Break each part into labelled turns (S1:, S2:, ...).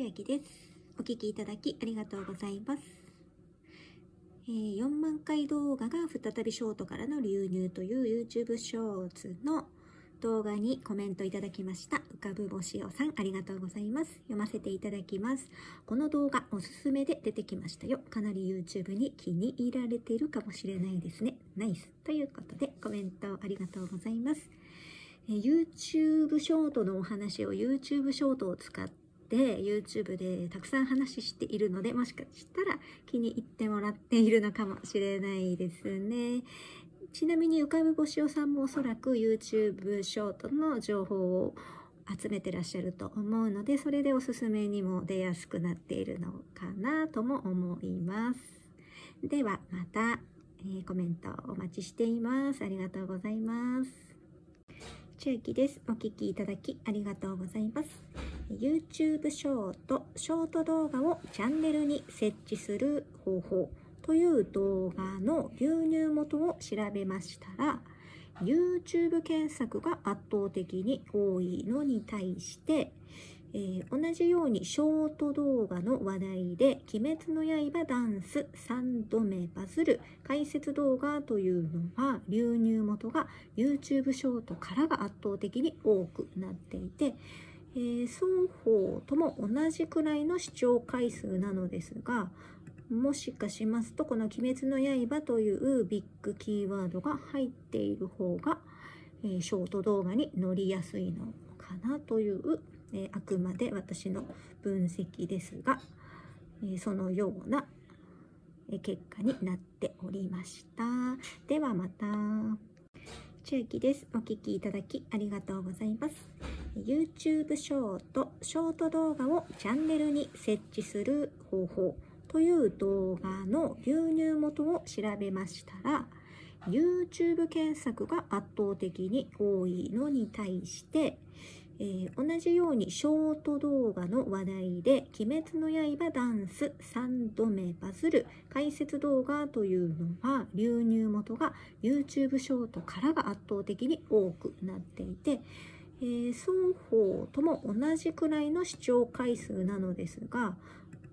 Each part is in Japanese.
S1: 千秋です。お聞きいただきありがとうございます。えー、4万回動画が再びショートからの流入という YouTube ショーツの動画にコメントいただきました。浮かぶ星おさん、ありがとうございます。読ませていただきます。この動画、おすすめで出てきましたよ。かなり YouTube に気に入られているかもしれないですね。ナイス。ということで、コメントありがとうございます。YouTube ショートのお話を YouTube ショートを使って YouTube でたくさん話しているのでもしかしたら気に入ってもらっているのかもしれないですね。ちなみに浮かぶ星尾さんもおそらく YouTube ショートの情報を集めてらっしゃると思うのでそれでおすすめにも出やすくなっているのかなとも思います。ではまた、えー、コメントお待ちしています。ありがとうございます。中期です。お聴きいただきありがとうございます。YouTube ショート、ショート動画をチャンネルに設置する方法という動画の流入元を調べましたら、YouTube 検索が圧倒的に多いのに対して、えー、同じようにショート動画の話題で「鬼滅の刃ダンス3度目バズる」解説動画というのは流入元が YouTube ショートからが圧倒的に多くなっていて、えー、双方とも同じくらいの視聴回数なのですがもしかしますとこの「鬼滅の刃」というビッグキーワードが入っている方が、えー、ショート動画に乗りやすいのかなというえあくまで私の分析ですが、えそのような結果になっておりました。ではまた。中期です。お聴きいただきありがとうございます。YouTube ショート、ショート動画をチャンネルに設置する方法という動画の流入元を調べましたら、YouTube 検索が圧倒的に多いのに対して、えー、同じようにショート動画の話題で「鬼滅の刃ダンス3度目バズる」解説動画というのは流入元が YouTube ショートからが圧倒的に多くなっていて、えー、双方とも同じくらいの視聴回数なのですが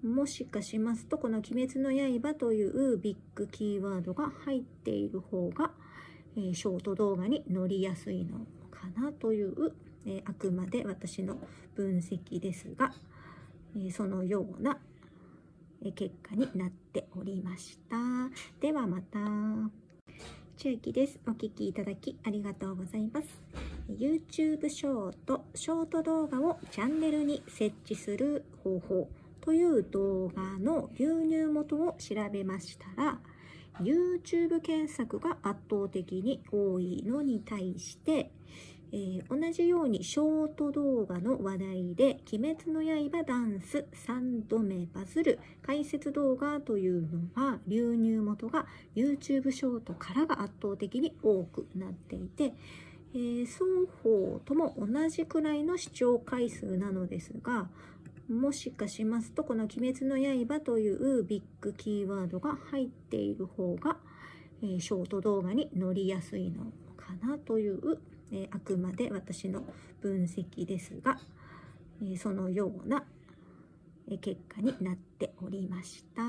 S1: もしかしますとこの「鬼滅の刃」というビッグキーワードが入っている方が、えー、ショート動画に乗りやすいのかなというえあくまで私の分析ですが、えそのような結果になっておりました。ではまた。中期です。お聴きいただきありがとうございます。YouTube ショート、ショート動画をチャンネルに設置する方法という動画の流入元を調べましたら、YouTube 検索が圧倒的に多いのに対して、えー、同じようにショート動画の話題で「鬼滅の刃ダンス3度目バズる」解説動画というのは流入元が YouTube ショートからが圧倒的に多くなっていて、えー、双方とも同じくらいの視聴回数なのですがもしかしますとこの「鬼滅の刃」というビッグキーワードが入っている方が、えー、ショート動画に乗りやすいのかなというえあくまで私の分析ですが、えそのような結果になっておりました。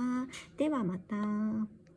S1: ではまた。